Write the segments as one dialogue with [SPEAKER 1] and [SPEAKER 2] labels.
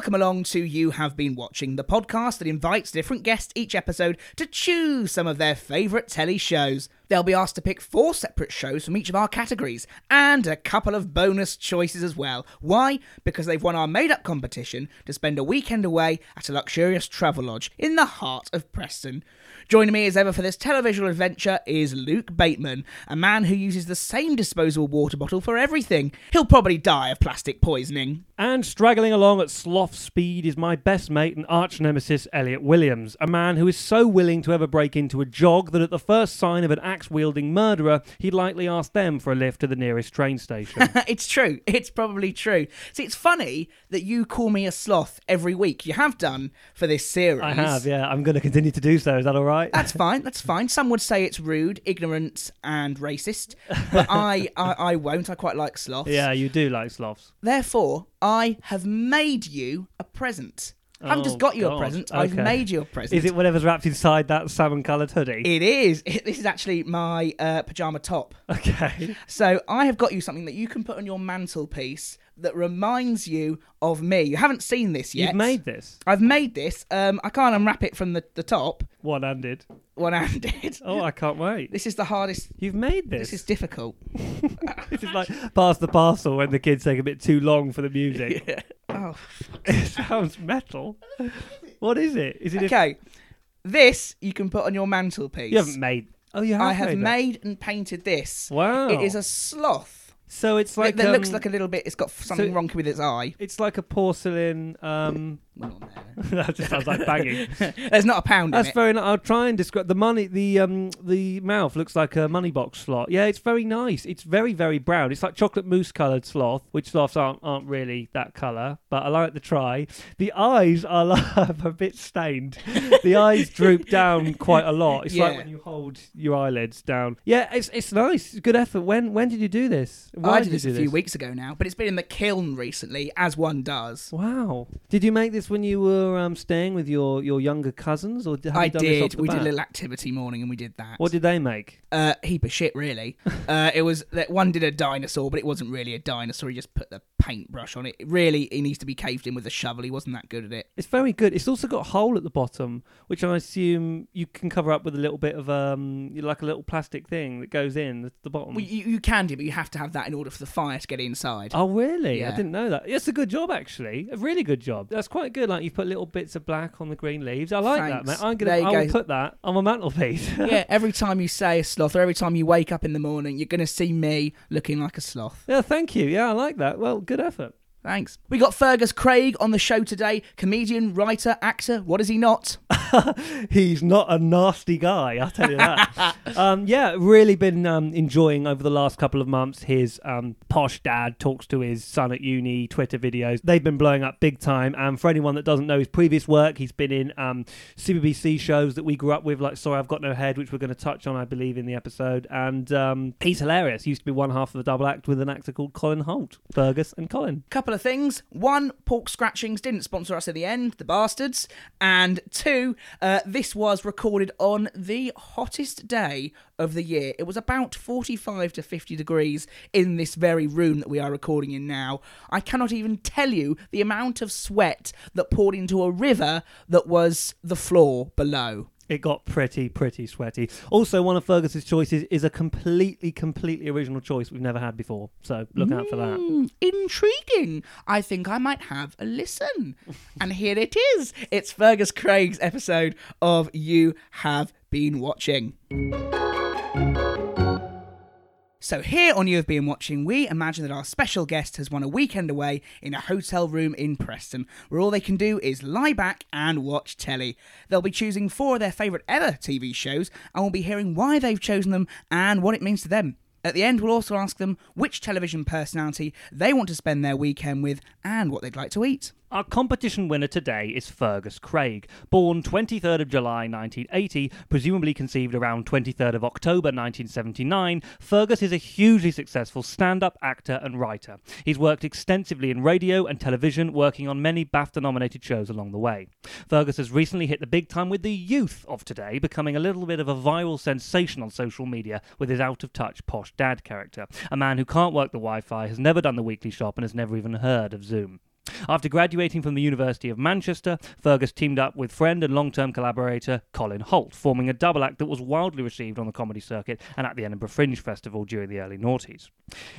[SPEAKER 1] welcome along to You Have Been Watching, the podcast that invites different guests each episode to choose some of their favourite telly shows. They'll be asked to pick four separate shows from each of our categories, and a couple of bonus choices as well. Why? Because they've won our made up competition to spend a weekend away at a luxurious Travelodge in the heart of Preston. Joining me as ever for this televisual adventure is Luke Bateman, a man who uses the same disposable water bottle for everything. He'll probably die of plastic poisoning.
[SPEAKER 2] And straggling along at sloth speed is my best mate and arch nemesis, Elliot Williams, a man who is so willing to ever break into a jog that at the first sign of an axe wielding murderer, he'd likely ask them for a lift to the nearest train station.
[SPEAKER 1] it's true. It's probably true. See, it's funny that you call me a sloth every week. You have done for this series.
[SPEAKER 2] I have, yeah. I'm going to continue to do so. Is that all right?
[SPEAKER 1] That's fine. That's fine. Some would say it's rude, ignorant, and racist, but I, I, I won't. I quite like sloths.
[SPEAKER 2] yeah, you do like sloths.
[SPEAKER 1] Therefore, I have made you a present. I haven't just
[SPEAKER 2] Oh,
[SPEAKER 1] got you a
[SPEAKER 2] God.
[SPEAKER 1] present. I've
[SPEAKER 2] Okay.
[SPEAKER 1] made you a present.
[SPEAKER 2] Is it whatever's wrapped inside that salmon coloured hoodie?
[SPEAKER 1] It is. This is actually my uh, pajama top.
[SPEAKER 2] okay.
[SPEAKER 1] So I have got you something that you can put on your mantelpiece that reminds you of me. You haven't seen this yet.
[SPEAKER 2] You've made this
[SPEAKER 1] I've made this. Um, I can't unwrap it from the, the top.
[SPEAKER 2] one handed.
[SPEAKER 1] One handed.
[SPEAKER 2] Oh, I can't wait.
[SPEAKER 1] This is the hardest.
[SPEAKER 2] You've made this.
[SPEAKER 1] This is difficult.
[SPEAKER 2] This is like pass the parcel when the kids take a bit too long for the music.
[SPEAKER 1] Oh.
[SPEAKER 2] it sounds metal. What is it? Is it?
[SPEAKER 1] Okay. This you can put on your mantelpiece.
[SPEAKER 2] you haven't made. Oh, you have.
[SPEAKER 1] I have
[SPEAKER 2] made
[SPEAKER 1] and painted this.
[SPEAKER 2] Wow.
[SPEAKER 1] It is a sloth.
[SPEAKER 2] So it's like
[SPEAKER 1] that looks
[SPEAKER 2] um,
[SPEAKER 1] like a little bit. It's got something
[SPEAKER 2] so-
[SPEAKER 1] wrong with its eye.
[SPEAKER 2] It's like a porcelain. Um,
[SPEAKER 1] Well, not there.
[SPEAKER 2] that just sounds like banging.
[SPEAKER 1] There's not a pound
[SPEAKER 2] That's
[SPEAKER 1] in it.
[SPEAKER 2] very. nice. I'll try and describe the money. The um the mouth looks like a money box slot. Yeah, it's very nice. It's very very brown. It's like chocolate mousse coloured sloth, which sloths aren't aren't really that colour. But I like the try. The eyes are like a bit stained. the eyes droop down quite a lot. It's like
[SPEAKER 1] Yeah.
[SPEAKER 2] when you hold your eyelids down. Yeah, it's it's nice. It's good effort. When when did you do this? Why
[SPEAKER 1] I did
[SPEAKER 2] you
[SPEAKER 1] this a few weeks ago now, but it's been in the kiln recently, as one does.
[SPEAKER 2] Wow. Did you make this when you were um, staying with your, your younger cousins, or have
[SPEAKER 1] I
[SPEAKER 2] you done this off
[SPEAKER 1] did.
[SPEAKER 2] the
[SPEAKER 1] We did a
[SPEAKER 2] bat?
[SPEAKER 1] little activity morning, and we did that.
[SPEAKER 2] What did they make?
[SPEAKER 1] Uh, heap of shit, really. uh, it was that one did a dinosaur, but it wasn't really a dinosaur. He just put the paintbrush on it. Really, he needs to be caved in with a shovel. He wasn't that good at it.
[SPEAKER 2] It's very good. It's also got a hole at the bottom, which I assume you can cover up with a little bit of um, like a little plastic thing that goes in at the bottom.
[SPEAKER 1] Well, you, you can do, but you have to have that in order for the fire to get inside.
[SPEAKER 2] Oh really? I
[SPEAKER 1] Yeah.
[SPEAKER 2] didn't know that. It's a good job actually. A really good job. That's quite good. Like you put little bits of black on the green leaves. I like that, mate. I'm gonna. I will
[SPEAKER 1] go.
[SPEAKER 2] put that on my mantelpiece.
[SPEAKER 1] yeah, every time you say a sloth, or every time you wake up in the morning, you're going to see me looking like a sloth.
[SPEAKER 2] yeah. Thank you. Yeah, I like that. Well, good effort.
[SPEAKER 1] Thanks. We got Fergus Craig on the show today. Comedian, writer, actor. What is he not?
[SPEAKER 2] He's not a nasty guy, I'll tell you that. um, yeah, really been um, enjoying over the last couple of months his um, posh dad talks to his son at uni Twitter videos. They've been blowing up big time. And for anyone that doesn't know his previous work, he's been in um, CBBC shows that we grew up with, like Sorry I've Got No Head, which we're going to touch on, I believe, in the episode. And um, he's hilarious. He used to be one half of the double act with an actor called Colin Holt, Fergus and Colin.
[SPEAKER 1] Couple of things. One, Pork Scratchings didn't sponsor us at the end, the bastards. And two, uh, this was recorded on the hottest day of the year. It was about 45 to 50 degrees in this very room that we are recording in now. I cannot even tell you the amount of sweat that poured into a river that was the floor below.
[SPEAKER 2] It got pretty, pretty sweaty. Also, one of Fergus's choices is a completely, completely original choice we've never had before. So look out for that.
[SPEAKER 1] Hmm, intriguing. I think I might have a listen. and here it is. It's Fergus Craig's episode of You Have Been Watching. So, here on You Have Been Watching, we imagine that our special guest has won a weekend away in a hotel room in Preston, where all they can do is lie back and watch telly. They'll be choosing four of their favourite ever TV shows, and we'll be hearing why they've chosen them and what it means to them. At the end, we'll also ask them which television personality they want to spend their weekend with and what they'd like to eat.
[SPEAKER 2] Our competition winner today is Fergus Craig, born 23rd of July 1980, presumably conceived around 23rd of October 1979. Fergus is a hugely successful stand-up actor and writer. He's worked extensively in radio and television, working on many BAFTA-nominated shows along the way. Fergus has recently hit the big time with the youth of today, becoming a little bit of a viral sensation on social media with his out-of-touch posh dad character, a man who can't work the Wi-Fi, has never done the weekly shop, and has never even heard of Zoom. After graduating from the University of Manchester, Fergus teamed up with friend and long term collaborator Colin Holt, forming a double act that was wildly received on the comedy circuit and at the Edinburgh Fringe Festival during the early noughties.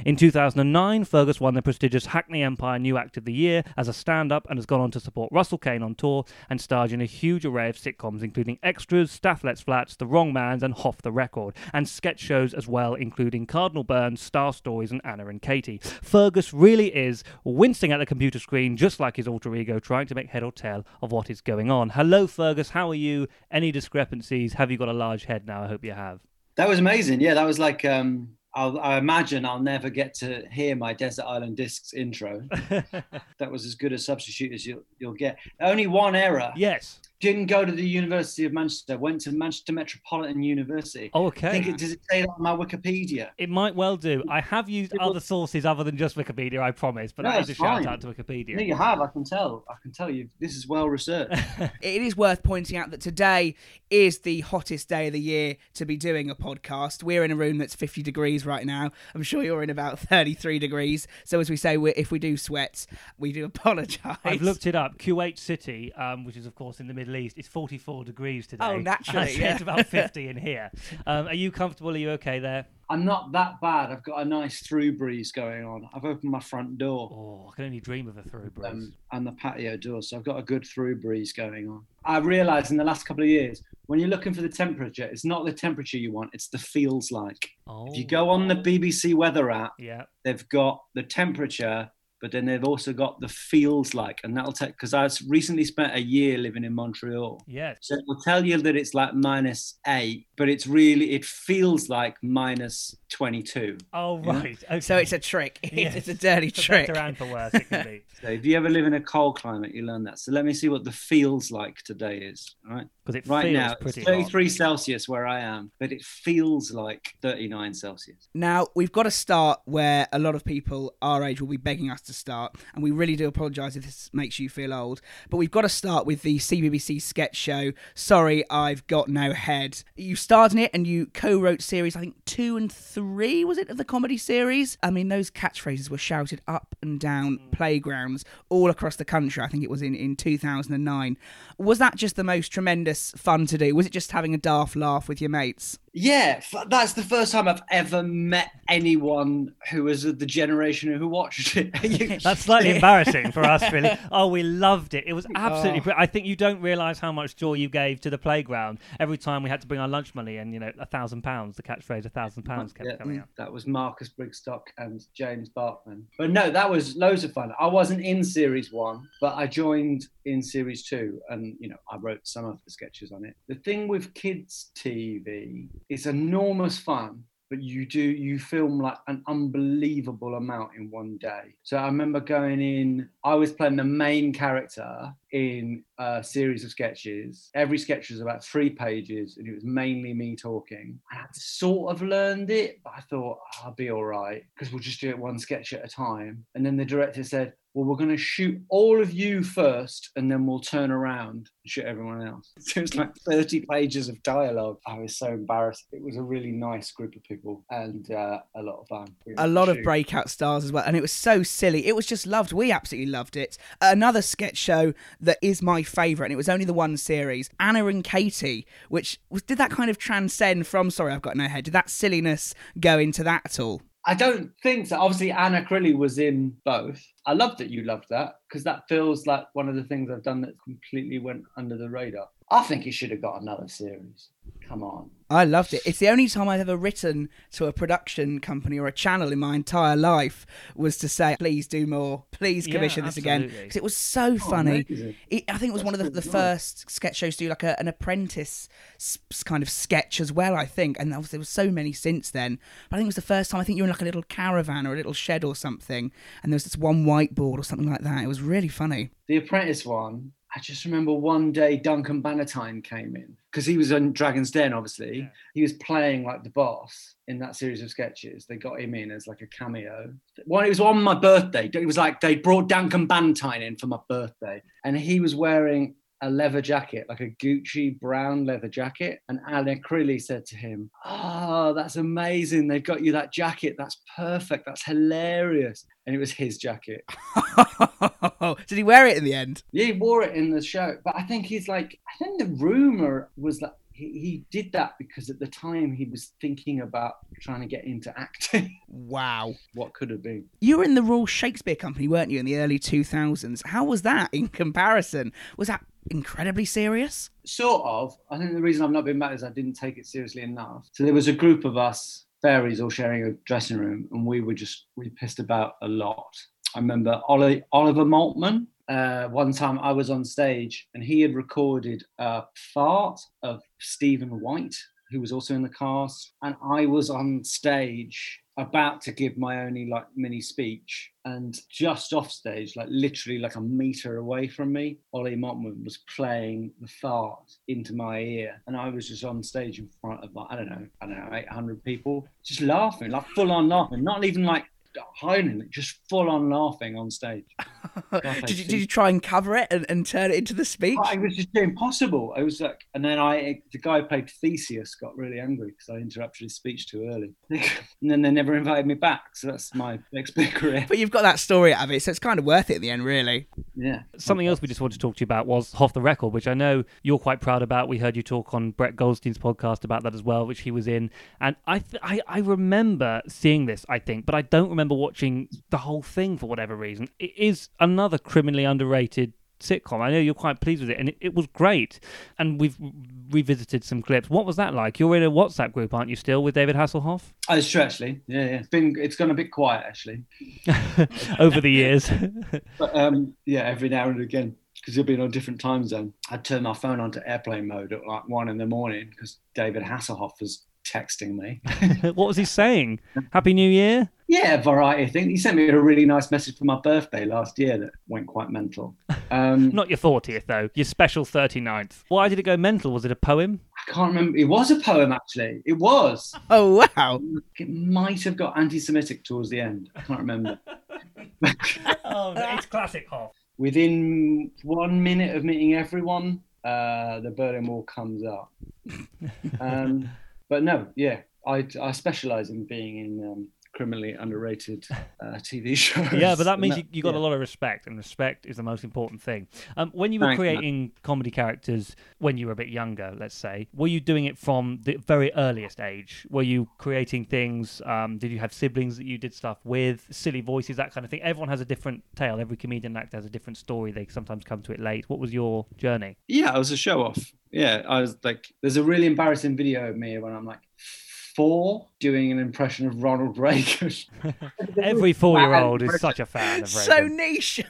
[SPEAKER 2] In 2009, Fergus won the prestigious Hackney Empire New Act of the Year as a stand up and has gone on to support Russell Kane on tour and starred in a huge array of sitcoms, including Extras, Stath Lets Flats, The Wrong Mans, and Hoff the Record, and sketch shows as well, including Cardinal Burns, Star Stories, and Anna and Katie. Fergus really is wincing at the computer screen, just like his alter ego, trying to make head or tail of what is going on. Hello, Fergus. How are you? Any discrepancies? Have you got a large head now? I hope you have.
[SPEAKER 3] That was amazing. Yeah, that was like um, I'll, I imagine I'll never get to hear my Desert Island Discs intro. that was as good a substitute as you'll, you'll get. Only one error.
[SPEAKER 2] Yes.
[SPEAKER 3] Didn't go to the University of Manchester. Went to Manchester Metropolitan University.
[SPEAKER 2] Oh, okay.
[SPEAKER 3] I think it, does it say that on my Wikipedia?
[SPEAKER 2] It might well do. I have used
[SPEAKER 3] It
[SPEAKER 2] other sources other than just Wikipedia, I promise, but
[SPEAKER 3] No,
[SPEAKER 2] that is a
[SPEAKER 3] it's
[SPEAKER 2] shout out to Wikipedia.
[SPEAKER 3] No, you have. I can tell. I can tell you. This is well researched.
[SPEAKER 1] It is worth pointing out that today is the hottest day of the year to be doing a podcast. We're in a room that's 50 degrees right now. I'm sure you're in about 33 degrees. So, as we say, we if we do sweat, we do apologise.
[SPEAKER 2] I've looked it up. Kuwait City, um, which is of course in the Middle East, is 44 degrees today.
[SPEAKER 1] Oh, naturally,
[SPEAKER 2] And
[SPEAKER 1] yeah.
[SPEAKER 2] It's about 50 in here. Um, are you comfortable? Are you okay there?
[SPEAKER 3] I'm not that bad. I've got a nice through breeze going on. I've opened my front door.
[SPEAKER 2] Oh, I can only dream of a through breeze.
[SPEAKER 3] um, and the patio door. So I've got a good through breeze going on. I realised in the last couple of years, when you're looking for the temperature, it's not the temperature you want, it's the feels like.
[SPEAKER 2] oh,
[SPEAKER 3] If you go on the BBC weather app,
[SPEAKER 2] yeah.
[SPEAKER 3] they've got the temperature, but then they've also got the feels like, and that'll take because I recently spent a year living in Montreal.
[SPEAKER 2] Yes.
[SPEAKER 3] So it will tell you that it's like minus eight, but it's really it feels like minus twenty two.
[SPEAKER 2] Oh,
[SPEAKER 3] Yeah.
[SPEAKER 2] right. Okay.
[SPEAKER 1] So it's a trick.
[SPEAKER 2] Yes.
[SPEAKER 1] It's a dirty
[SPEAKER 2] For
[SPEAKER 1] trick.
[SPEAKER 2] better and for worse, it can be.
[SPEAKER 3] So if you ever live in a cold climate, you learn that. So let me see what the feels like today is. All right.
[SPEAKER 2] Because it
[SPEAKER 3] Right
[SPEAKER 2] feels
[SPEAKER 3] now, it's
[SPEAKER 2] pretty
[SPEAKER 3] 33 Celsius where I am, but it feels like 39 Celsius.
[SPEAKER 1] Now, we've got to start where a lot of people our age will be begging us to start, and we really do apologise if this makes you feel old. But we've got to start with the CBBC sketch show, Sorry, I've Got No Head. You starred in it and you co wrote series, I think two and three, was it, of the comedy series? I mean, those catchphrases were shouted up and down mm. playgrounds all across the country. I think it was in, in 2009. Was that just the most tremendous fun to do? Was it just having a daft laugh with your mates?
[SPEAKER 3] Yeah, that's the first time I've ever met anyone who was of the generation who watched it.
[SPEAKER 2] That's slightly embarrassing for us, really. Oh, we loved it. It was oh. absolutely.
[SPEAKER 1] Oh.
[SPEAKER 2] br- I think you don't realise how much joy you gave to the playground every time we had to bring our lunch money, and you know, a thousand pounds. The catchphrase, a thousand pounds, kept
[SPEAKER 3] Yeah,
[SPEAKER 2] coming up.
[SPEAKER 3] that was Marcus Brigstocke and James Bachman. But no, that was loads of fun. I wasn't in series one, but I joined in series two, and you know, I wrote some of the sketches on it. The thing with kids TV is enormous fun. But you do you film like an unbelievable amount in one day. So I remember going in. I was playing the main character in a series of sketches. Every sketch was about three pages, and it was mainly me talking. I had sort of learned it, but I thought "Oh, I'll be all right because we'll just do it one sketch at a time. And then the director said, "Well, we're going to shoot all of you first, and then we'll turn around and shoot everyone else." So it was like 30 pages of dialogue. I was so embarrassed. It was a really nice group of people and uh, a lot of fun.
[SPEAKER 1] a lot of breakout stars as well and it was so silly it was just loved we absolutely loved it another sketch show that is my favorite and it was only the one series anna and katie which was did that kind of transcend from sorry i've got no head did that silliness go into that at all
[SPEAKER 3] I don't think so. Obviously, Anna Crilly was in both. I love that you loved that because that feels like one of the things I've done that completely went under the radar. I think you should have got another series. Come on.
[SPEAKER 1] I loved it. It's the only time I've ever written to a production company or a channel in my entire life was to say, please do more. Please
[SPEAKER 2] Yeah,
[SPEAKER 1] commission this again. Because it was so oh, funny.
[SPEAKER 3] amazing.
[SPEAKER 1] It, I think it was one of the, the first sketch shows to do like a, an apprentice s- s- kind of sketch as well, I think. And obviously there was so many since then. But I think it was the first time I think you were in like a little caravan or a little shed or something. And there was this one whiteboard or something like that. It was really funny.
[SPEAKER 3] The Apprentice one, I just remember one day Duncan Bannatyne came in because he was on Dragon's Den, obviously.
[SPEAKER 2] Yeah.
[SPEAKER 3] He was playing like the boss in that series of sketches. They got him in as like a cameo. Well, it was on my birthday. It was like they brought Duncan Bannatyne in for my birthday, and he was wearing a leather jacket, like a Gucci brown leather jacket. And Anna Crilly said to him, Oh, that's amazing. They've got you that jacket. That's perfect. That's hilarious. And it was his jacket.
[SPEAKER 1] Did he wear it in the end?
[SPEAKER 3] Yeah, he wore it in the show. But I think he's like, I think the rumor was that he, he did that because at the time he was thinking about trying to get into acting.
[SPEAKER 1] Wow.
[SPEAKER 3] what could have been?
[SPEAKER 1] You were in the Royal Shakespeare Company, weren't you, in the early 2000s? How was that in comparison? Was that incredibly serious?
[SPEAKER 3] Sort of. I think the reason I've not been back is I didn't take it seriously enough. So there was a group of us fairies all sharing a dressing room, and we were just we pissed about a lot. I remember Oli, Oliver Maltman. Uh, one time I was on stage and he had recorded a fart of Stephen White, who was also in the cast, and I was on stage about to give my only like mini speech and just off stage like literally like a meter away from me ollie Maltman was playing the fart into my ear and i was just on stage in front of like i don't know i don't know 800 people just laughing like full on laughing not even like hiding it just full on laughing on stage
[SPEAKER 1] did, you, did you try and cover it and, and turn it into the speech?
[SPEAKER 3] Oh, it was just impossible. I was like, and then I, the guy who played Theseus got really angry because I interrupted his speech too early. and then they never invited me back. So that's my next big career.
[SPEAKER 1] But you've got that story out of it, so it's kind of worth it in the end, really.
[SPEAKER 3] Yeah.
[SPEAKER 2] Something else we just wanted to talk to you about was Hoff the Record, which I know you're quite proud about. We heard you talk on Brett Goldstein's podcast about that as well, which he was in. And I, th- I, I remember seeing this, I think, but I don't remember watching the whole thing for whatever reason. It is another criminally underrated sitcom. I know you're quite pleased with it, and it, it was great. And we've revisited some clips. What was that like? You're in a WhatsApp group, aren't you? Still with David Hasselhoff?
[SPEAKER 3] Oh, it's true, actually. Yeah, yeah. It's been it's gone a bit quiet actually
[SPEAKER 2] over the years.
[SPEAKER 3] but um, yeah, every now and again. Because you've been on a different time zone. I'd turn my phone onto airplane mode at like one in the morning because David Hasselhoff was texting me.
[SPEAKER 2] what was he saying? Happy New Year?
[SPEAKER 3] Yeah, variety thing. He sent me a really nice message for my birthday last year that went quite mental. Um,
[SPEAKER 2] Not your 40th, though. Your special 39th. Why did it go mental? Was it a poem?
[SPEAKER 3] I can't remember. It was a poem, actually. It was.
[SPEAKER 1] Oh, wow.
[SPEAKER 3] It might have got anti Semitic towards the end. I can't remember.
[SPEAKER 2] oh, it's classic Hoff.
[SPEAKER 3] Within one minute of meeting everyone, uh, the Berlin Wall comes up. Um, but no, yeah, I, I specialize in being in um, criminally underrated uh, TV shows.
[SPEAKER 2] Yeah, but that means
[SPEAKER 3] And
[SPEAKER 2] you, you got
[SPEAKER 3] yeah.
[SPEAKER 2] a lot of respect, and respect is the most important thing. Um, when you were
[SPEAKER 3] Thanks, man.
[SPEAKER 2] creating comedy characters when you were a bit younger, let's say, were you doing it from the very earliest age? Were you creating things? Um, did you have siblings that you did stuff with? Silly voices, that kind of thing. Everyone has a different tale. Every comedian actor has a different story. They sometimes come to it late. What was your journey?
[SPEAKER 3] Yeah, I was a show off. Yeah, I was like, there's a really embarrassing video of me when I'm like four doing an impression of Ronald Reagan.
[SPEAKER 2] Every four-year-old is such a fan of
[SPEAKER 1] So niche.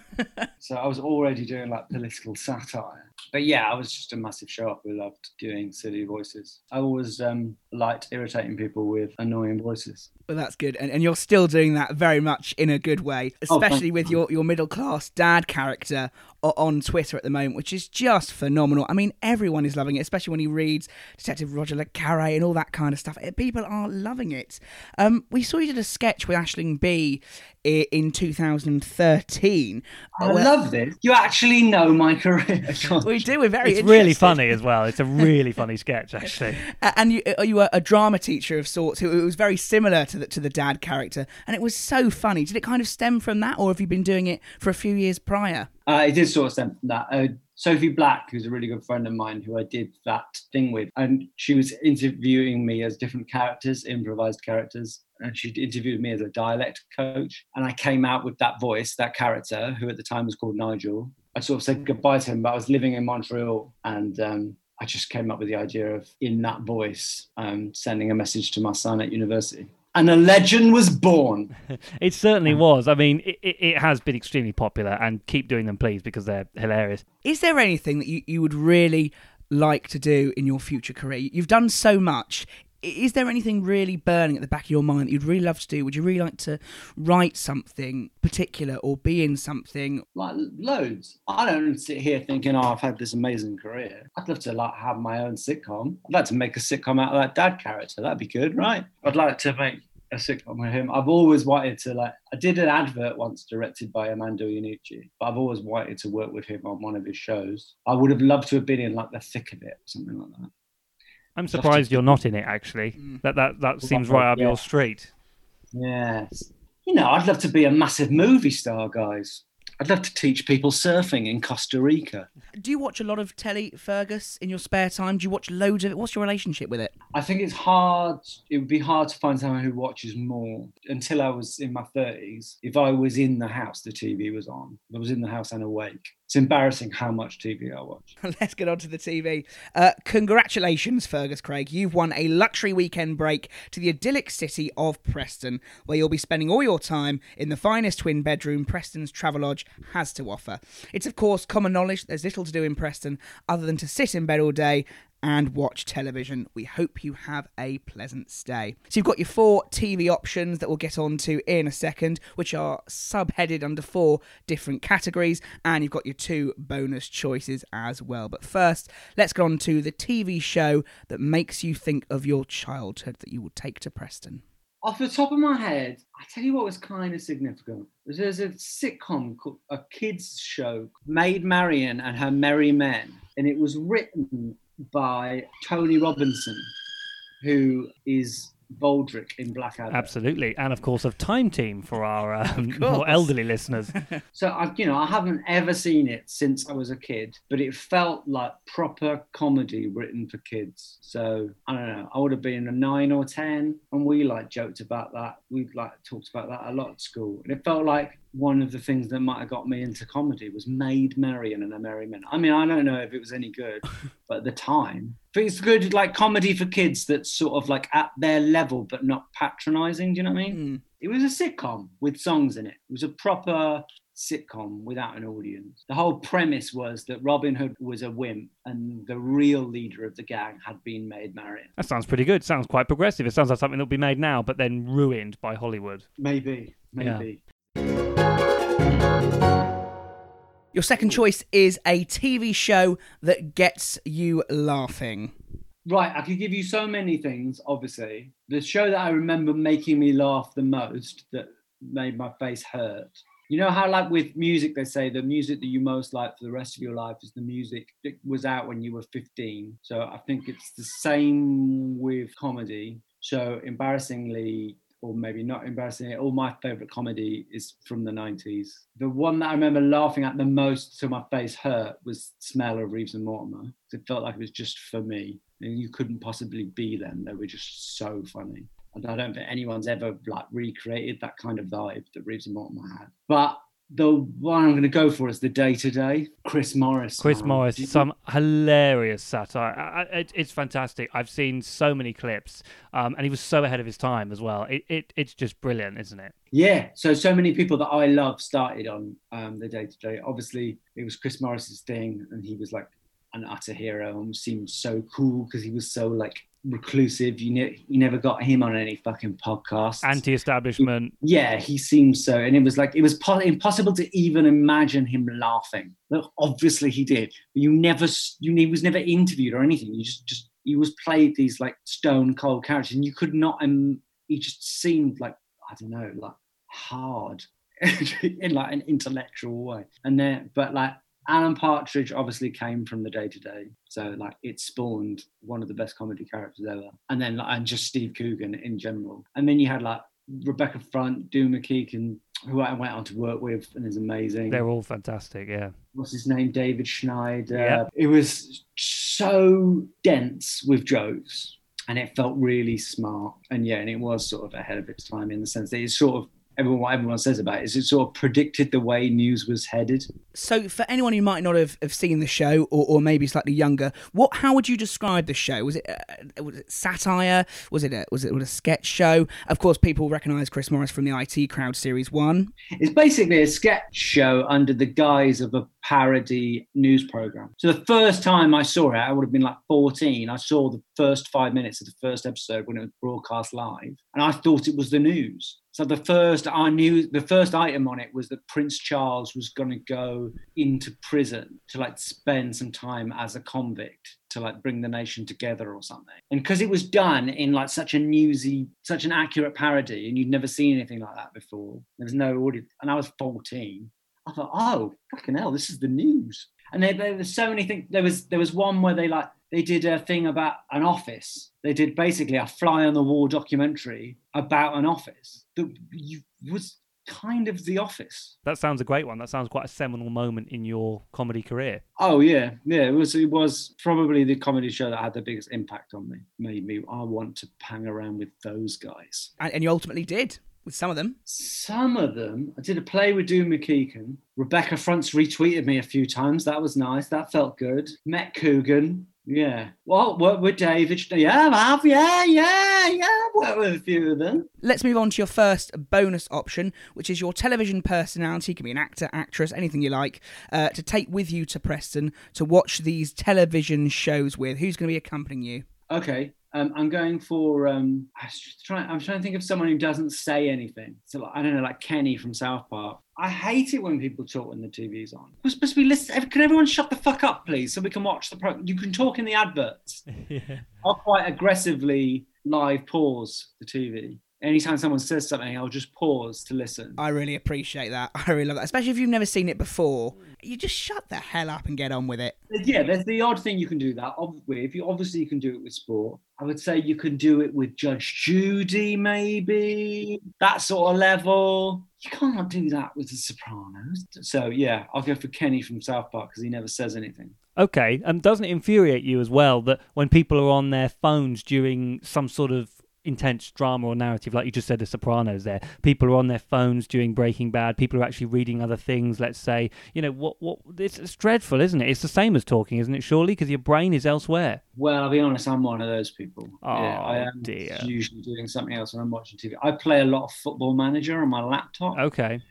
[SPEAKER 3] So I was already doing like political satire. But yeah, I was just a massive show off who loved doing silly voices. I always um, liked irritating people with annoying voices.
[SPEAKER 1] Well, that's good. And, and you're still doing that very much in a good way,
[SPEAKER 3] Oh,
[SPEAKER 1] especially with your, your middle class dad character on Twitter at the moment, which is just phenomenal. I mean, everyone is loving it, especially when he reads Detective Roger Le Carre and all that kind of stuff. Eh, People are loving it. Um, we saw you did a sketch with Aisling Bea in 2013.
[SPEAKER 3] I
[SPEAKER 1] Well,
[SPEAKER 3] love this. You actually know my career.
[SPEAKER 1] We do. We're very
[SPEAKER 2] It's really funny as well. It's a really funny sketch, actually.
[SPEAKER 1] And you uh, you were a drama teacher of sorts who who was very similar to the to the dad character, and it was so funny. Did it kind of stem from that, or have you been doing it for a few years prior?
[SPEAKER 3] Uh, it did sort of stem from that. Uh, Sophie Black, who's a really good friend of mine, who I did that thing with, and she was interviewing me as different characters, improvised characters, and she interviewed me as a dialect coach. And I came out with that voice, that character, who at the time was called Nigel. I sort of said goodbye to him, but I was living in Montreal, and um, I just came up with the idea of, in that voice, um, sending a message to my son at university. And a legend was born.
[SPEAKER 2] It certainly was. I mean, it, it, it has been extremely popular, and keep doing them, please, because they're hilarious.
[SPEAKER 1] Is there anything that you, you would really like to do in your future career? You've done so much. Is there anything really burning at the back of your mind that you'd really love to do? Would you really like to write something particular or be in something?
[SPEAKER 3] like loads. I don't sit here thinking, "Oh, I've had this amazing career." I'd love to like have my own sitcom. I'd like to make a sitcom out of that dad character. That'd be good, right? I'd like to make a sitcom with him. I've always wanted to like. I did an advert once directed by Armando Iannucci, but I've always wanted to work with him on one of his shows. I would have loved to have been in like the thick of it, something like that.
[SPEAKER 2] I'm surprised you're not in it. Actually,
[SPEAKER 1] Mm.
[SPEAKER 2] that that that seems right up
[SPEAKER 3] Yeah.
[SPEAKER 2] your street.
[SPEAKER 3] Yes. You know, I'd love to be a massive movie star, guys. I'd love to teach people surfing in Costa Rica.
[SPEAKER 1] Do you watch a lot of telly, Fergus, in your spare time? Do you watch loads of it? What's your relationship with it?
[SPEAKER 3] I think it's hard. It would be hard to find someone who watches more. Until I was in my thirties, if I was in the house, the TV was on. If I was in the house and awake. It's embarrassing how much TV I watch.
[SPEAKER 1] Let's get on to the TV. Uh, congratulations, Fergus Craig. You've won a luxury weekend break to the idyllic city of Preston, where you'll be spending all your time in the finest twin bedroom Preston's Travelodge has to offer. It's, of course, common knowledge there's little to do in Preston other than to sit in bed all day and watch television. We hope you have a pleasant stay. So you've got your four TV options that we'll get on to in a second, which are subheaded under four different categories, and you've got your two bonus choices as well. But first, let's get on to the TV show that makes you think of your childhood that you will take to Preston.
[SPEAKER 3] Off the top of my head, I tell you what was kind of significant. There's a sitcom, called, a kids show, Maid Marian and Her Merry Men, and it was written by Tony Robinson, who is Baldrick in Blackadder.
[SPEAKER 2] Absolutely, and of course of Time Team for our um, more elderly listeners.
[SPEAKER 3] So I, you know, I haven't ever seen it since I was a kid, but it felt like proper comedy written for kids. So I don't know, I would have been a nine or ten, and we like joked about that. We like talked about that a lot at school, and it felt like one of the things that might have got me into comedy was Maid Marian and a Merry Men. I mean, I don't know if it was any good, but at the time, It's good like comedy for kids that's sort of like at their level but not patronising. Do you know what I mean?
[SPEAKER 1] Hmm.
[SPEAKER 3] it was a sitcom with songs in it. It was a proper sitcom without an audience. The whole premise was that Robin Hood was a wimp and the real leader of the gang had been Maid Marian.
[SPEAKER 2] That sounds pretty good. Sounds quite progressive. It sounds like something that'll be made now, but then ruined by Hollywood.
[SPEAKER 3] Maybe, maybe.
[SPEAKER 1] Your second choice is a TV show that gets you laughing.
[SPEAKER 3] Right, I could give you so many things, obviously. The show that I remember making me laugh the most that made my face hurt. You know how, like with music, they say the music that you most like for the rest of your life is the music that was out when you were 15. So I think it's the same with comedy. So embarrassingly, or maybe not embarrassingly, all my favorite comedy is from the 90s. The one that I remember laughing at the most till my face hurt was Smell of Reeves and Mortimer. It felt like it was just for me. And you couldn't possibly be them. They were just so funny. And I don't think anyone's ever like recreated that kind of vibe that Reeves and Mortimer had. But the one I'm going to go for is the Day Today. Chris Morris.
[SPEAKER 2] Chris. Morris,
[SPEAKER 3] Did you-
[SPEAKER 2] some hilarious satire. I, I, it, it's fantastic. I've seen so many clips, um, and he was so ahead of his time as well. It, it it's just brilliant, isn't it?
[SPEAKER 3] Yeah, so so many people that I love started on um, the Day Today. Obviously, it was Chris Morris's thing, and he was like an utter hero and seemed so cool because he was so like reclusive. You ne- you never got him on any fucking podcast.
[SPEAKER 2] Anti-establishment.
[SPEAKER 3] yeah, he seemed so, and it was like it was po- impossible to even imagine him laughing. Look, obviously he did, but you never, you he was never interviewed or anything. You just, just he was played these like stone cold characters, and you could not. Um, he just seemed like I don't know, like hard in like an intellectual way. And then, but like Alan Partridge obviously came from the Day Today, so like it spawned one of the best comedy characters ever. And then like, and just Steve Coogan in general. And then you had like Rebecca Front, Doon Mackichan, who I went on to work with and is amazing.
[SPEAKER 2] They're all fantastic. Yeah.
[SPEAKER 3] What's his name? David Schneider.
[SPEAKER 2] Yeah.
[SPEAKER 3] It was so dense with jokes and it felt really smart. And yeah, and it was sort of ahead of its time in the sense that it's sort of everyone what everyone says about it is it sort of predicted the way news was headed.
[SPEAKER 1] So, for anyone who might not have, have seen the show, or, or maybe slightly younger, what how would you describe the show? Was it uh, was it satire? Was it a, was it a sketch show? Of course, people recognise Chris Morris from the IT Crowd series one.
[SPEAKER 3] It's basically a sketch show under the guise of a parody news program. So the first time I saw it, I would have been like 14. I saw the first five minutes of the first episode when it was broadcast live, and I thought it was the news. So the first I knew, the first item on it was that Prince Charles was going to go into prison to like spend some time as a convict. to like bring the nation together or something. And because it was done in like such a newsy, such an accurate parody, and you'd never seen anything like that before. There was no audience, and I was 14. I thought, oh fucking hell, this is the news. And there, there was so many things. There was there was one where they like they did a thing about an office. They did basically a fly on the wall documentary about an office that was kind of The Office.
[SPEAKER 2] That sounds a great one. That sounds quite a seminal moment in your comedy career.
[SPEAKER 3] Oh yeah, yeah. It was. It was probably the comedy show that had the biggest impact on me. Made me. I want to hang around with those guys.
[SPEAKER 1] And, and you ultimately did with some of them.
[SPEAKER 3] Some of them. I did a play with Doon Mackichan. Rebecca Fronts retweeted me a few times. That was nice. That felt good. Met Coogan. Yeah. Well, work with David. Yeah, I have. Yeah, yeah, yeah. Work with a few of them.
[SPEAKER 1] Let's move on to your first bonus option, which is your television personality. Can be an actor, actress, anything you like, uh, to take with you to Preston to watch these television shows with. Who's going to be accompanying you?
[SPEAKER 3] Okay. Um, I'm going for. Um, I trying, I'm trying to think of someone who doesn't say anything. So like, I don't know, like Kenny from South Park. I hate it when people talk when the TV's on. We're supposed to be listening. Can everyone shut the fuck up, please, so we can watch the program? You can talk in the adverts. yeah. I'll quite aggressively live pause the TV anytime someone says something, I'll just pause to listen.
[SPEAKER 1] I really appreciate that. I really love that, especially if you've never seen it before. You just shut the hell up and get on with it.
[SPEAKER 3] Yeah, there's the odd thing you can do that with. You obviously you can do it with sport. I would say you can do it with Judge Judy, maybe that sort of level. You can't do that with The Sopranos. So yeah, I'll go for Kenny from South Park because he never says anything.
[SPEAKER 2] Okay, and um, doesn't it infuriate you as well that when people are on their phones during some sort of intense drama or narrative, like you just said, The Sopranos. There, people are on their phones during Breaking Bad. People are actually reading other things. Let's say, you know, what what it's, it's dreadful, isn't it? It's the same as talking, isn't it? Surely, because your brain is elsewhere.
[SPEAKER 3] Well, I'll be honest, I'm one of those people.
[SPEAKER 2] Oh yeah,
[SPEAKER 3] I oh,
[SPEAKER 2] am dear.
[SPEAKER 3] usually doing something else when I'm watching TV. I play a lot of Football Manager on my laptop.
[SPEAKER 2] Okay.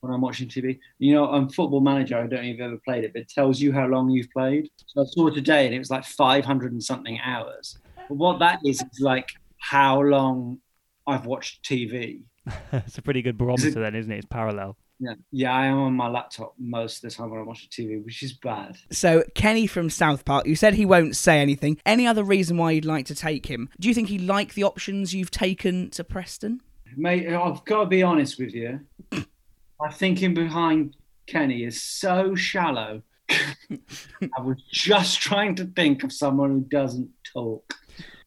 [SPEAKER 3] When I'm watching TV, you know, I'm Football Manager. I don't know if you've ever played it, but it tells you how long you've played. So I saw it today, and it was like 500 and something hours. But what that is, is like how long I've watched TV.
[SPEAKER 2] it's a pretty good barometer, it, then, isn't it? It's parallel.
[SPEAKER 3] Yeah, yeah, I am on my laptop most of the time when I watch TV, which is bad.
[SPEAKER 1] So, Kenny from South Park, you said he won't say anything. Any other reason why you'd like to take him? Do you think he'd like the options you've taken to Preston?
[SPEAKER 3] Mate, I've got to be honest with you. My thinking behind Kenny is so shallow. I was just trying to think of someone who doesn't talk.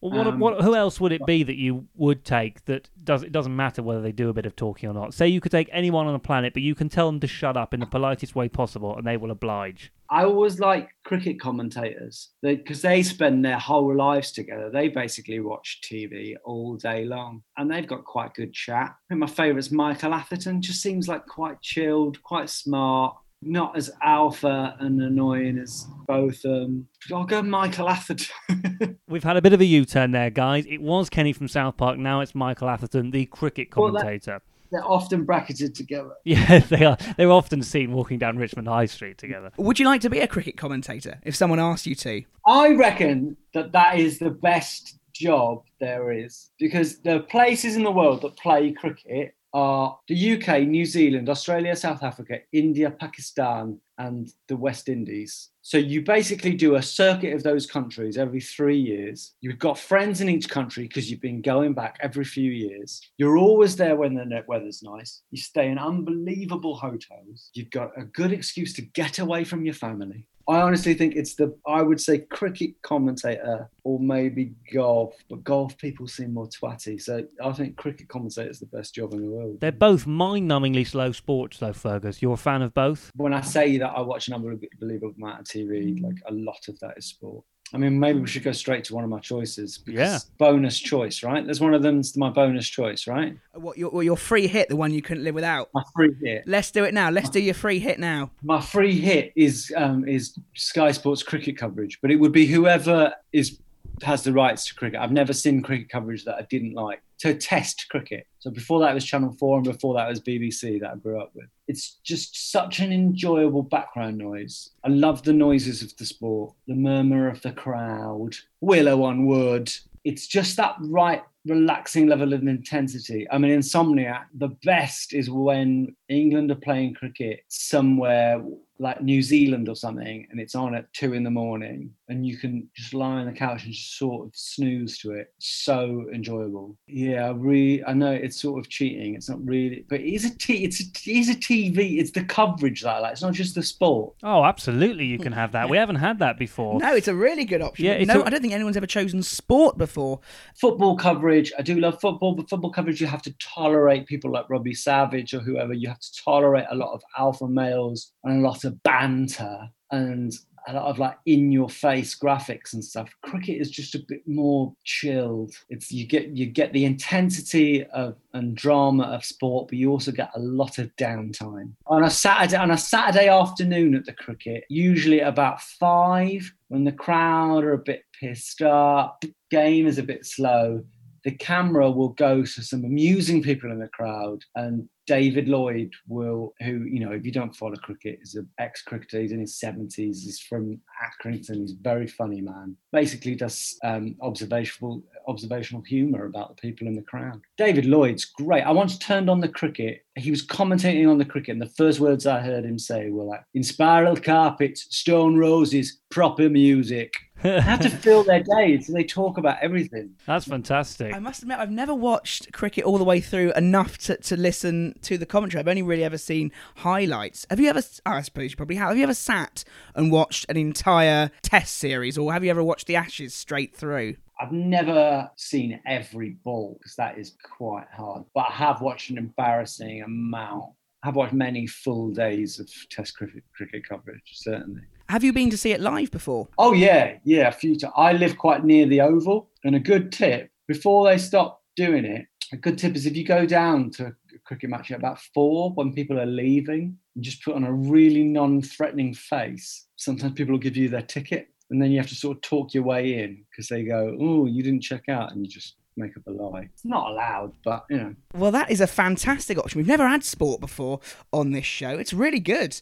[SPEAKER 2] Well, what, um, what, who else would it be that you would take that does it doesn't matter whether they do a bit of talking or not? Say you could take anyone on the planet, but you can tell them to shut up in the politest way possible, and they will oblige.
[SPEAKER 3] I always like cricket commentators because they, they spend their whole lives together. They basically watch TV all day long, and they've got quite good chat. I think my favourite is Michael Atherton. Just seems like quite chilled, quite smart not as alpha and annoying as both. Um, I'll go Michael Atherton.
[SPEAKER 2] We've had a bit of a U-turn there, guys. It was Kenny from South Park. Now it's Michael Atherton, the cricket commentator. Well,
[SPEAKER 3] they're often bracketed together.
[SPEAKER 2] Yeah, they are. They're often seen walking down Richmond High Street together.
[SPEAKER 1] Would you like to be a cricket commentator if someone asked you to?
[SPEAKER 3] I reckon that that is the best job there is because the places in the world that play cricket are the UK, New Zealand, Australia, South Africa, India, Pakistan, and the West Indies. So you basically do a circuit of those countries every three years. You've got friends in each country because you've been going back every few years. You're always there when the weather's nice. You stay in unbelievable hotels. You've got a good excuse to get away from your family. I honestly think it's the I would say cricket commentator or maybe golf, but golf people seem more twatty. So I think cricket commentator is the best job in the world.
[SPEAKER 2] They're both mind-numbingly slow sports, though. Fergus, you're a fan of both.
[SPEAKER 3] When I say that I watch an unbelievable amount of TV, mm. like a lot of that is sport. I mean, maybe we should go straight to one of my choices.
[SPEAKER 2] Yeah.
[SPEAKER 3] Bonus choice, right? There's one of them's my bonus choice, right?
[SPEAKER 1] What your, your free hit, the one you couldn't live without?
[SPEAKER 3] My free hit.
[SPEAKER 1] Let's do it now. Let's do your free hit now.
[SPEAKER 3] My free hit is um, is Sky Sports cricket coverage, but it would be whoever is has the rights to cricket. I've never seen cricket coverage that I didn't like to test cricket. So before that was Channel 4 and before that was BBC that I grew up with. It's just such an enjoyable background noise. I love the noises of the sport, the murmur of the crowd, willow on wood. It's just that right relaxing level of intensity. I mean, Insomnia, the best is when England are playing cricket somewhere like New Zealand or something, and it's on at two in the morning, and you can just lie on the couch and just sort of snooze to it. So enjoyable. Yeah, I really. I know it's sort of cheating. It's not really, but it's a t. It's a, it's a TV. It's the coverage that I like. It's not just the sport.
[SPEAKER 2] Oh, absolutely, you can have that. We haven't had that before.
[SPEAKER 1] No, it's a really good option.
[SPEAKER 2] Yeah,
[SPEAKER 1] Yeah, no,
[SPEAKER 2] a-
[SPEAKER 1] I don't think anyone's ever chosen sport before.
[SPEAKER 3] Football coverage. I do love football, but football coverage you have to tolerate people like Robbie Savage or whoever. You have to tolerate a lot of alpha males and a lot of banter and a lot of like in your face graphics and stuff. Cricket is just a bit more chilled. It's you get you get the intensity of and drama of sport, but you also get a lot of downtime. On a Saturday on a Saturday afternoon at the cricket, usually about five, when the crowd are a bit pissed up, game is a bit slow, the camera will go to some amusing people in the crowd and David Lloyd will, who, you know, if you don't follow cricket, is an ex cricketer. He's in his 70s. He's from Accrington. He's a very funny man. Basically, does um, observational observational humour about the people in the crowd. David Lloyd's great. I once turned on the cricket. He was commentating on the cricket, and the first words I heard him say were like, "Inspiral Carpets, stone roses, proper music." I have to fill their days. So they talk about everything.
[SPEAKER 2] That's fantastic.
[SPEAKER 1] I must admit, I've never watched cricket all the way through enough to, to listen to the commentary. I've only really ever seen highlights. Have you ever, oh, I suppose you probably have, have you ever sat and watched an entire test series or have you ever watched the Ashes straight through?
[SPEAKER 3] I've never seen every ball because that is quite hard, but I have watched an embarrassing amount. I have watched many full days of Test cricket, cricket coverage, certainly.
[SPEAKER 1] Have you been to see it live before?
[SPEAKER 3] Oh yeah, yeah, a few times. I live quite near the Oval, and a good tip before they stop doing it. A good tip is if you go down to a cricket match at about four when people are leaving, and just put on a really non-threatening face. Sometimes people will give you their ticket, and then you have to sort of talk your way in because they go, "Oh, you didn't check out," and you just make up a lie. It's not allowed, but you know.
[SPEAKER 1] Well, that is a fantastic option. We've never had sport before on this show. It's really good.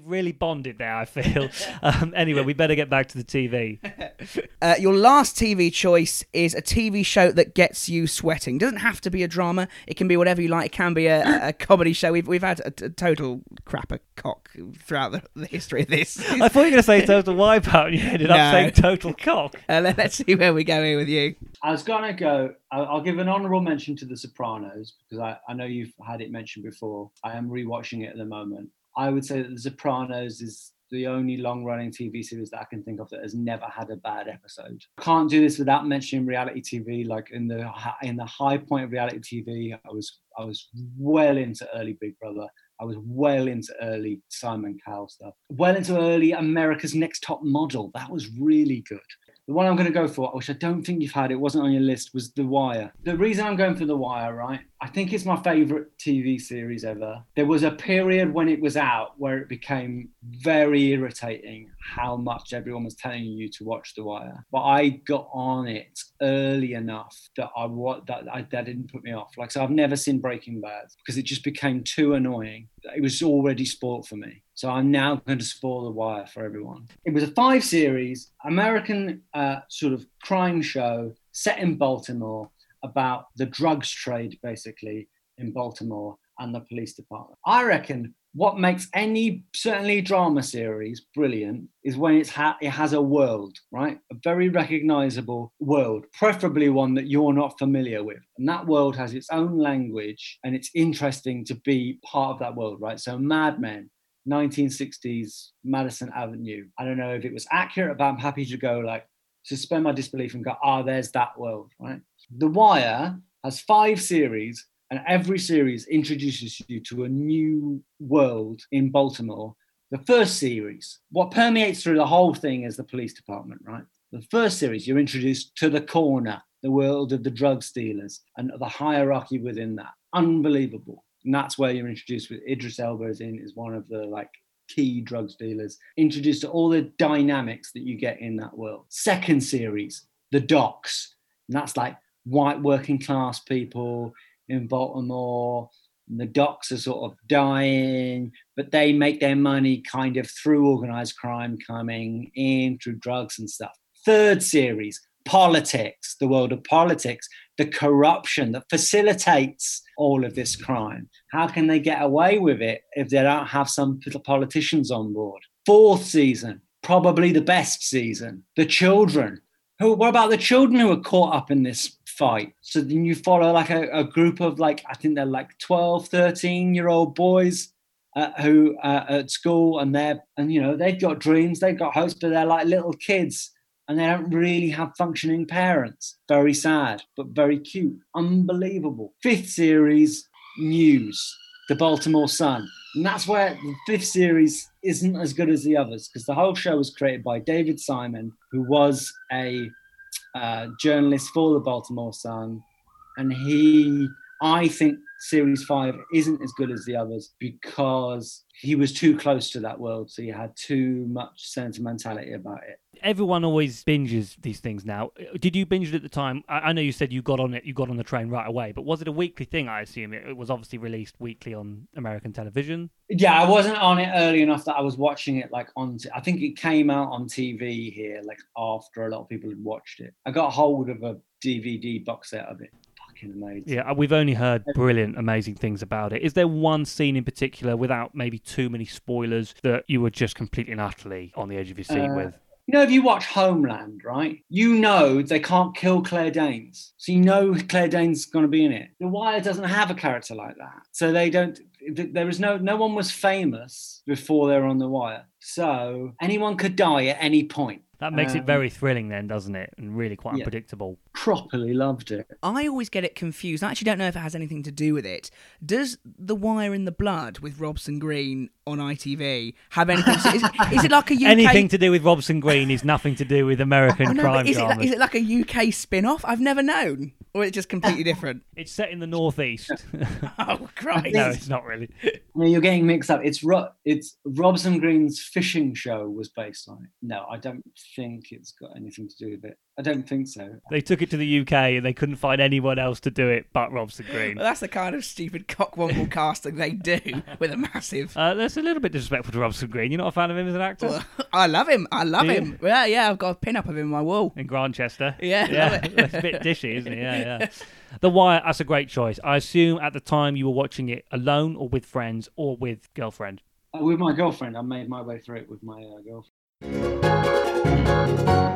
[SPEAKER 2] We've really bonded there, I feel. um, anyway, we better get back to the TV.
[SPEAKER 1] Uh, your last TV choice is a TV show that gets you sweating. Doesn't have to be a drama. It can be whatever you like. It can be a, a comedy show. We've we've had a, a total crapper cock throughout the, the history of this.
[SPEAKER 2] I thought you were going to say Total Wipeout, and you ended up saying Total Cock.
[SPEAKER 1] Uh, let, us see where we go here with you.
[SPEAKER 3] I was gonna go. I'll, I'll give an honourable mention to The Sopranos because I, I know you've had it mentioned before. I am rewatching it at the moment. I would say that The Sopranos is the only long-running TV series that I can think of that has never had a bad episode. Can't do this without mentioning reality TV. Like in the in the high point of reality TV, I was I was well into early Big Brother. I was well into early Simon Cowell stuff. Well into early America's Next Top Model. That was really good. The one I'm going to go for, which I don't think you've had, it wasn't on your list, was The Wire. The reason I'm going for The Wire, right? I think it's my favorite TV series ever. There was a period when it was out where it became very irritating how much everyone was telling you to watch The Wire. But I got on it early enough that I that I, that didn't put me off. Like so, I've never seen Breaking Bad because it just became too annoying. It was already spoiled for me. So I'm now going to spoil The Wire for everyone. It was a five series American uh, sort of crime show set in Baltimore about the drugs trade, basically, in Baltimore and the police department. I reckon what makes any certainly drama series brilliant is when it's ha- it has a world, right? A very recognizable world, preferably one that you're not familiar with. And that world has its own language and it's interesting to be part of that world, right? So Mad Men, 1960s Madison Avenue. I don't know if it was accurate, but I'm happy to go like suspend my disbelief and go, ah, there's that world, right? The Wire has five series, and every series introduces you to a new world in Baltimore. The first series, what permeates through the whole thing is the police department, right? The first series, you're introduced to the corner, the world of the drug dealers, and the hierarchy within that. Unbelievable. And that's where you're introduced with Idris Elba is in, is one of the like key drug dealers, introduced to all the dynamics that you get in that world. Second series, the docks. And that's like white working class people in Baltimore. And the docks are sort of dying, but they make their money kind of through organized crime coming in through drugs and stuff. Third series, politics, the world of politics, the corruption that facilitates all of this crime. How can they get away with it if they don't have some politicians on board? Fourth season, probably the best season. The children. Who, what about the children who are caught up in this fight? So then you follow like a, a group of like, I think they're like 12, 13 year old boys uh, who uh, at school and they're, and you know, they've got dreams, they've got hopes, but they're like little kids and they don't really have functioning parents. Very sad, but very cute. Unbelievable. Fifth series, news, the Baltimore Sun. And that's where the fifth series isn't as good as the others because the whole show was created by David Simon, who was a uh, journalist for the Baltimore Sun. And he, I think, series five isn't as good as the others because he was too close to that world. So he had too much sentimentality about it
[SPEAKER 2] everyone always binges these things now. Did you binge it at the time? I, I, know you said you got on it, you got on the train right away, but was it a weekly thing? I assume it, it, was obviously released weekly on American television.
[SPEAKER 3] Yeah, I wasn't on it early enough that I was watching it like on. T- I think it came out on TV here like after a lot of people had watched it. I got hold of a DVD box set of it. Amazing.
[SPEAKER 2] Yeah, we've only heard brilliant, amazing things about it. Is there one scene in particular, without maybe too many spoilers, that you were just completely and utterly on the edge of your seat uh, with?
[SPEAKER 3] You know, if you watch Homeland, right, you know they can't kill Claire Danes. So you know Claire Danes is going to be in it. The Wire doesn't have a character like that. So they don't, there is no, no one was famous before they were on The Wire. So anyone could die at any point.
[SPEAKER 2] That makes um, it very thrilling, then, doesn't it? And really quite yeah, unpredictable.
[SPEAKER 3] Properly loved it.
[SPEAKER 1] I always get it confused. I actually don't know if it has anything to do with it. Does The Wire in the Blood with Robson Green on ITV have anything? To, is, is, it like a UK...
[SPEAKER 2] anything to do with Robson Green is nothing to do with American know, crime
[SPEAKER 1] is it, is it like a UK spin-off? I've never known, or it's just completely different.
[SPEAKER 2] It's set in the northeast.
[SPEAKER 1] oh Christ!
[SPEAKER 2] no, it's not really.
[SPEAKER 3] No, you're getting mixed up. It's Ro- it's Robson Green's fishing show was based on it. No, I don't think it's got anything to do with it. I don't think so.
[SPEAKER 2] They took it to the UK and they couldn't find anyone else to do it but Robson Green.
[SPEAKER 1] Well, that's the kind of stupid cockwomble casting they do with a massive.
[SPEAKER 2] Uh, that's a little bit disrespectful to Robson Green. You're not a fan of him as an actor?
[SPEAKER 1] Well, I love him. I love him. Yeah, yeah. I've got a pin up of him on my wall
[SPEAKER 2] in Grantchester.
[SPEAKER 1] Yeah,
[SPEAKER 2] yeah. it's a bit dishy, isn't it? Yeah, yeah. The Wire. That's a great choice. I assume at the time you were watching it alone or with friends or with girlfriend.
[SPEAKER 3] Uh, with my girlfriend. I made my way through it with my uh, girlfriend.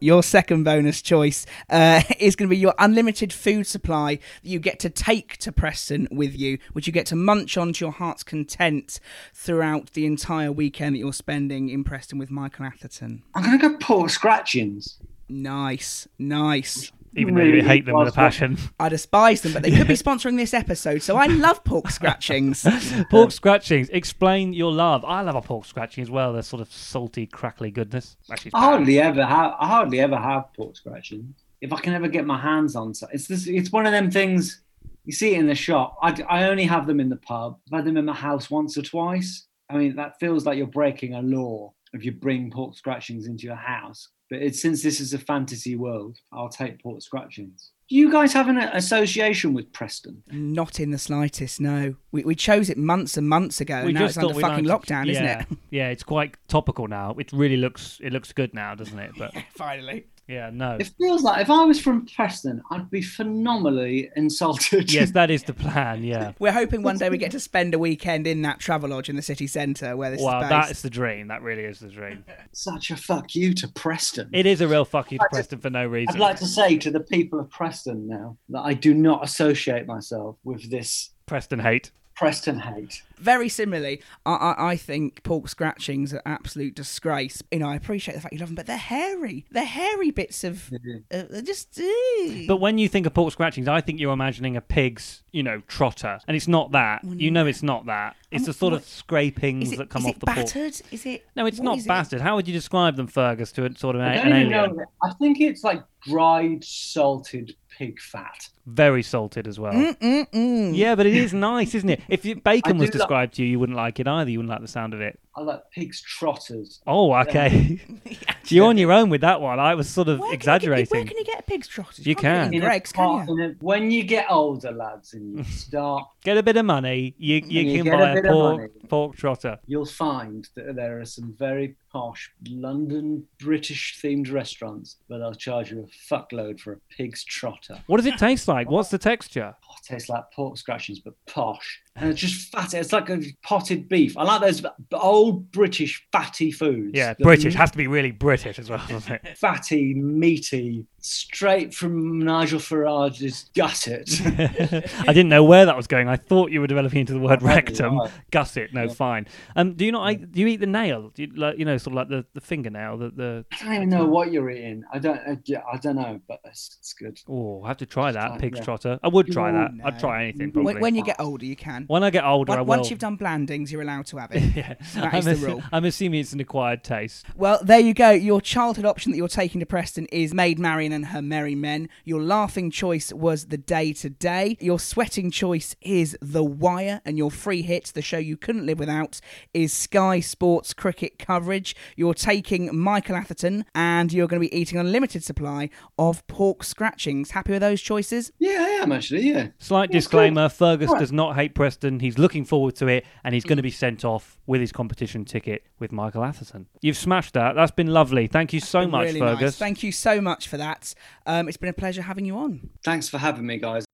[SPEAKER 1] Your second bonus choice uh, is going to be your unlimited food supply that you get to take to Preston with you, which you get to munch on to your heart's content throughout the entire weekend that you're spending in Preston with Michael Atherton.
[SPEAKER 3] I'm going to go pork scratchings.
[SPEAKER 1] Nice, nice
[SPEAKER 2] even though you hate them with a passion.
[SPEAKER 1] I despise them, but they could be sponsoring this episode, so I love pork scratchings.
[SPEAKER 2] pork scratchings. Explain your love. I love a pork scratching as well. They're sort of salty, crackly goodness.
[SPEAKER 3] Actually, I hardly ever have. I hardly ever have pork scratchings. If I can ever get my hands on, so it's this. It's one of them things. You see it in the shop. I, I only have them in the pub. I've had them in my house once or twice. I mean, that feels like you're breaking a law if you bring pork scratchings into your house but it's, since this is a fantasy world, I'll take Port Scratchings. Do you guys have an association with Preston?
[SPEAKER 1] Not in the slightest, no. We, we chose it months and months ago. We now it's under fucking lockdown,
[SPEAKER 2] yeah,
[SPEAKER 1] isn't
[SPEAKER 2] it? Yeah, it's quite topical now. It really looks it looks good now, doesn't it?
[SPEAKER 1] But finally.
[SPEAKER 2] Yeah, no.
[SPEAKER 3] It feels like if I was from Preston, I'd be phenomenally insulted.
[SPEAKER 2] Yes, that is the plan. Yeah.
[SPEAKER 1] We're hoping one day we get to spend a weekend in that Travelodge in the city centre where this
[SPEAKER 2] well,
[SPEAKER 1] is
[SPEAKER 2] that is the dream. That really is the dream.
[SPEAKER 3] Such a fuck you to Preston.
[SPEAKER 2] It is a real fuck you to Preston for no reason.
[SPEAKER 3] I'd like to say to the people of Preston now that I do not associate myself with this
[SPEAKER 2] Preston hate.
[SPEAKER 3] Preston hate.
[SPEAKER 1] Very similarly, I, I, I think pork scratchings are absolute disgrace. You know, I appreciate the fact you love them, but they're hairy. They're hairy bits of uh, just. Uh.
[SPEAKER 2] But when you think of pork scratchings, I think you're imagining a pig's, you know, trotter, and it's not that. Well, you know, it's not that. It's um, the sort what, of scrapings
[SPEAKER 1] it,
[SPEAKER 2] that come off the
[SPEAKER 1] battered?
[SPEAKER 2] pork.
[SPEAKER 1] Is it?
[SPEAKER 2] No, it's not battered. It? How would you describe them, Fergus, to a, sort of a, an alien? Know.
[SPEAKER 3] I think it's like dried, salted pig fat.
[SPEAKER 2] Very salted as well.
[SPEAKER 1] Mm-mm-mm.
[SPEAKER 2] Yeah, but it is nice, isn't it? If bacon was described to you, you wouldn't like it either. You wouldn't like the sound of it.
[SPEAKER 3] I like pig's trotters.
[SPEAKER 2] Oh, okay. You're on your own with that one. I was sort of
[SPEAKER 1] Where can you get-
[SPEAKER 2] exaggerating.
[SPEAKER 1] where can you get a pig's trotters?
[SPEAKER 2] You
[SPEAKER 1] can't
[SPEAKER 2] can.
[SPEAKER 3] In
[SPEAKER 1] in
[SPEAKER 3] Greggs,
[SPEAKER 1] can you?
[SPEAKER 3] in a- when you get older, lads, and you start,
[SPEAKER 2] Get a bit of money, you, you
[SPEAKER 3] you
[SPEAKER 2] can
[SPEAKER 3] get a
[SPEAKER 2] buy a,
[SPEAKER 3] bit
[SPEAKER 2] pork,
[SPEAKER 3] money.
[SPEAKER 2] pork trotter.
[SPEAKER 3] you'll find that there are some very posh London British themed restaurants where they'll charge you a fuckload for a pig's trotter.
[SPEAKER 2] What does it taste like? Oh. What's the texture?
[SPEAKER 3] Oh, it tastes like pork scratchings, but posh. And it's just fatty. It's like a potted beef. I like those old British fatty foods.
[SPEAKER 2] Yeah, British. Has to be really British as well, doesn't it?
[SPEAKER 3] fatty, meaty, straight from Nigel Farage's gusset.
[SPEAKER 2] I didn't know where that was going. I thought you were developing into the word
[SPEAKER 3] Maybe,
[SPEAKER 2] rectum.
[SPEAKER 3] right.
[SPEAKER 2] Gusset, no,
[SPEAKER 3] Yeah.
[SPEAKER 2] fine. Um, do you not? like- Do you eat the nail? Do you, like, you know, sort of like the, the fingernail. The, the
[SPEAKER 3] I don't even know what you're eating. I don't. Uh, yeah, I don't know, but it's, it's good.
[SPEAKER 2] oh, I have to try that
[SPEAKER 3] Like,
[SPEAKER 2] pig's
[SPEAKER 3] yeah.
[SPEAKER 2] trotter. I would try
[SPEAKER 3] Ooh,
[SPEAKER 2] that.
[SPEAKER 1] no.
[SPEAKER 2] I'd try anything probably.
[SPEAKER 1] When, when you get older, you can.
[SPEAKER 2] When I get older, I
[SPEAKER 1] Once,
[SPEAKER 2] will.
[SPEAKER 1] once you've done blandings, you're allowed to have it.
[SPEAKER 2] yeah,
[SPEAKER 1] That
[SPEAKER 2] I'm,
[SPEAKER 1] is the rule.
[SPEAKER 2] I'm assuming it's an acquired taste.
[SPEAKER 1] Well, there you go. Your childhood option that you're taking to Preston is Maid Marian and Her Merry Men. Your laughing choice was The Day Today. Your sweating choice is The Wire. And your free hit, the show you couldn't live without, is Sky Sports cricket coverage. You're taking Michael Atherton and you're going to be eating a limited supply of pork scratchings. Happy with those choices?
[SPEAKER 3] Yeah, I am actually. Yeah.
[SPEAKER 2] Slight
[SPEAKER 3] Yes,
[SPEAKER 2] disclaimer: Fergus
[SPEAKER 3] Right.
[SPEAKER 2] does not hate Preston. He's looking forward to it, and he's hmm. going to be sent off with his competition ticket with Michael Atherton. You've smashed that. That's been lovely. Thank you so much,
[SPEAKER 1] really
[SPEAKER 2] Fergus.
[SPEAKER 1] nice. Thank you so much for that. Um, it's been a pleasure having you on.
[SPEAKER 3] Thanks for having me, guys.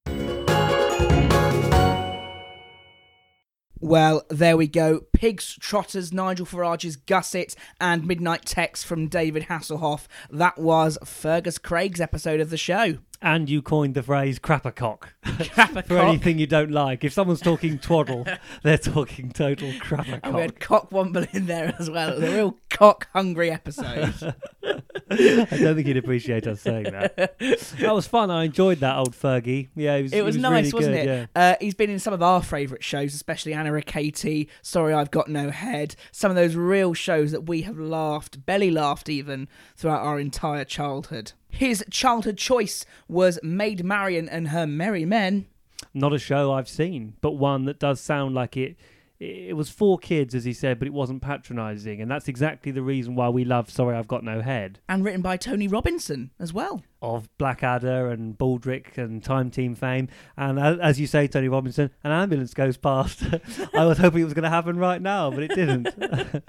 [SPEAKER 1] Well, there we go. Pigs, Trotters, Nigel Farage's Gusset, and Midnight Text from David Hasselhoff. That was Fergus Craig's episode of the show.
[SPEAKER 2] And you coined the phrase crappercock
[SPEAKER 1] Crappercock.
[SPEAKER 2] for anything you don't like. If someone's talking twaddle, they're talking total
[SPEAKER 1] And we
[SPEAKER 2] crappercock.
[SPEAKER 1] had Cockwomble in there as well. It was a real cock hungry episode.
[SPEAKER 2] I don't think he'd appreciate us saying that. That was fun. I enjoyed that old Fergie. Yeah, it was,
[SPEAKER 1] It was,
[SPEAKER 2] really
[SPEAKER 1] nice, wasn't
[SPEAKER 2] good,
[SPEAKER 1] it?
[SPEAKER 2] Yeah.
[SPEAKER 1] Uh, he's been in some of our favourite shows, especially Anna and Katy, Sorry I've Got No Head. Some of those real shows that we have laughed, belly laughed even, throughout our entire childhood. His childhood choice was Maid Marian and Her Merry Men.
[SPEAKER 2] Not a show I've seen, but one that does sound like it. It was for kids, as he said, but it wasn't patronising, and that's exactly the reason why we love "Sorry I've Got No Head"
[SPEAKER 1] and written by Tony Robinson as well.
[SPEAKER 2] Of Blackadder and Baldrick and Time Team fame. And as you say, Tony Robinson, an ambulance goes past. I was hoping it was going to happen right now, but it didn't.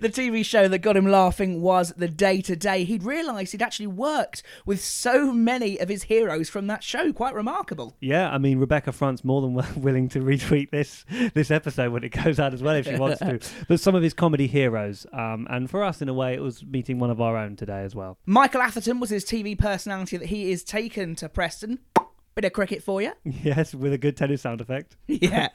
[SPEAKER 1] The TV show that got him laughing was The Day Today. He'd realised he'd actually worked with so many of his heroes from that show. Quite remarkable.
[SPEAKER 2] Yeah, I mean Rebecca Front's more than willing to retweet this this episode when it goes out as well if she wants to. But some of his comedy heroes, um, and for us in a way, it was meeting one of our own today as well.
[SPEAKER 1] Michael Atherton was his TV personality that he is taken to Preston. Bit of cricket for you.
[SPEAKER 2] Yes, with a good tennis sound effect.
[SPEAKER 1] Yeah.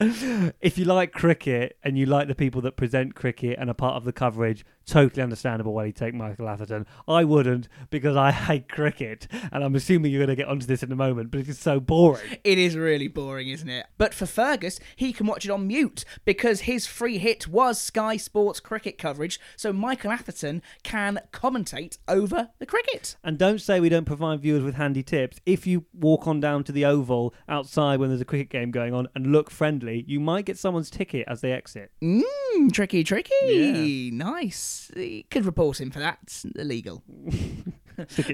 [SPEAKER 2] if you like cricket and you like the people that present cricket and are part of the coverage, totally understandable why you take Michael Atherton. I wouldn't because I hate cricket, and I'm assuming you're going to get onto this in a moment, but it's so boring.
[SPEAKER 1] It is really boring, isn't it? But for Fergus, he can watch it on mute because his free hit was Sky Sports cricket coverage, so Michael Atherton can commentate over the cricket.
[SPEAKER 2] And don't say we don't provide viewers with handy tips. If you walk on down to the Oval outside when there's a cricket game going on and look friendly, you might get someone's ticket as they exit.
[SPEAKER 1] Mmm, tricky, tricky. Nice. You could report him for that. Illegal.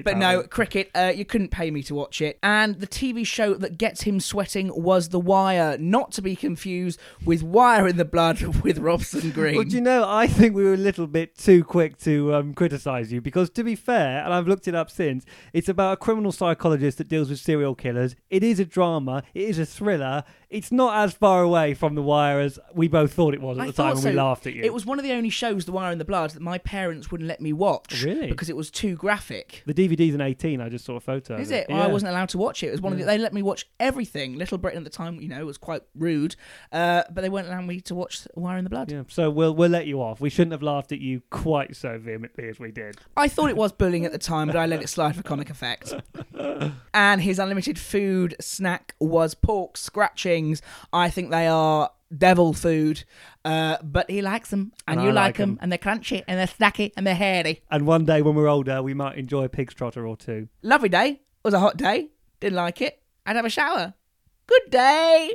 [SPEAKER 1] But no, cricket, uh, you couldn't pay me to watch it. And the TV show that gets him sweating was The Wire, not to be confused with Wire in the Blood with Robson Green.
[SPEAKER 2] Well, do you know, I think we were a little bit too quick to um, criticise you because, to be fair, and I've looked it up since, it's about a criminal psychologist that deals with serial killers. It is a drama, it is a thriller. It's not as far away from The Wire as we both thought it was at
[SPEAKER 1] I
[SPEAKER 2] the time when we laughed at you.
[SPEAKER 1] It was one of the only shows, The Wire in the Blood, that my parents wouldn't let me watch.
[SPEAKER 2] Really?
[SPEAKER 1] Because it was too graphic.
[SPEAKER 2] The DVD's an 18, I just saw a photo.
[SPEAKER 1] Is
[SPEAKER 2] of
[SPEAKER 1] it? Well, I wasn't allowed to watch it. It was one of the, they let me watch everything. Little Britain at the time, you know, was quite rude, uh, but they weren't allow me to watch Wire in the Blood.
[SPEAKER 2] Yeah, so we'll we'll let you off. We shouldn't have laughed at you quite so vehemently as we did.
[SPEAKER 1] I thought it was bullying at the time, but I let it slide for comic effect. and his unlimited food snack was pork scratchings. I think they are devil food, uh, but he likes them, and,
[SPEAKER 2] And
[SPEAKER 1] you
[SPEAKER 2] I
[SPEAKER 1] like
[SPEAKER 2] like 'em.
[SPEAKER 1] them, and they're crunchy, and they're snacky, and they're hairy.
[SPEAKER 2] And one day when we're older, we might enjoy a pig's trotter or two.
[SPEAKER 1] Lovely day. It was a hot day. Didn't like it. I'd have a shower. Good day.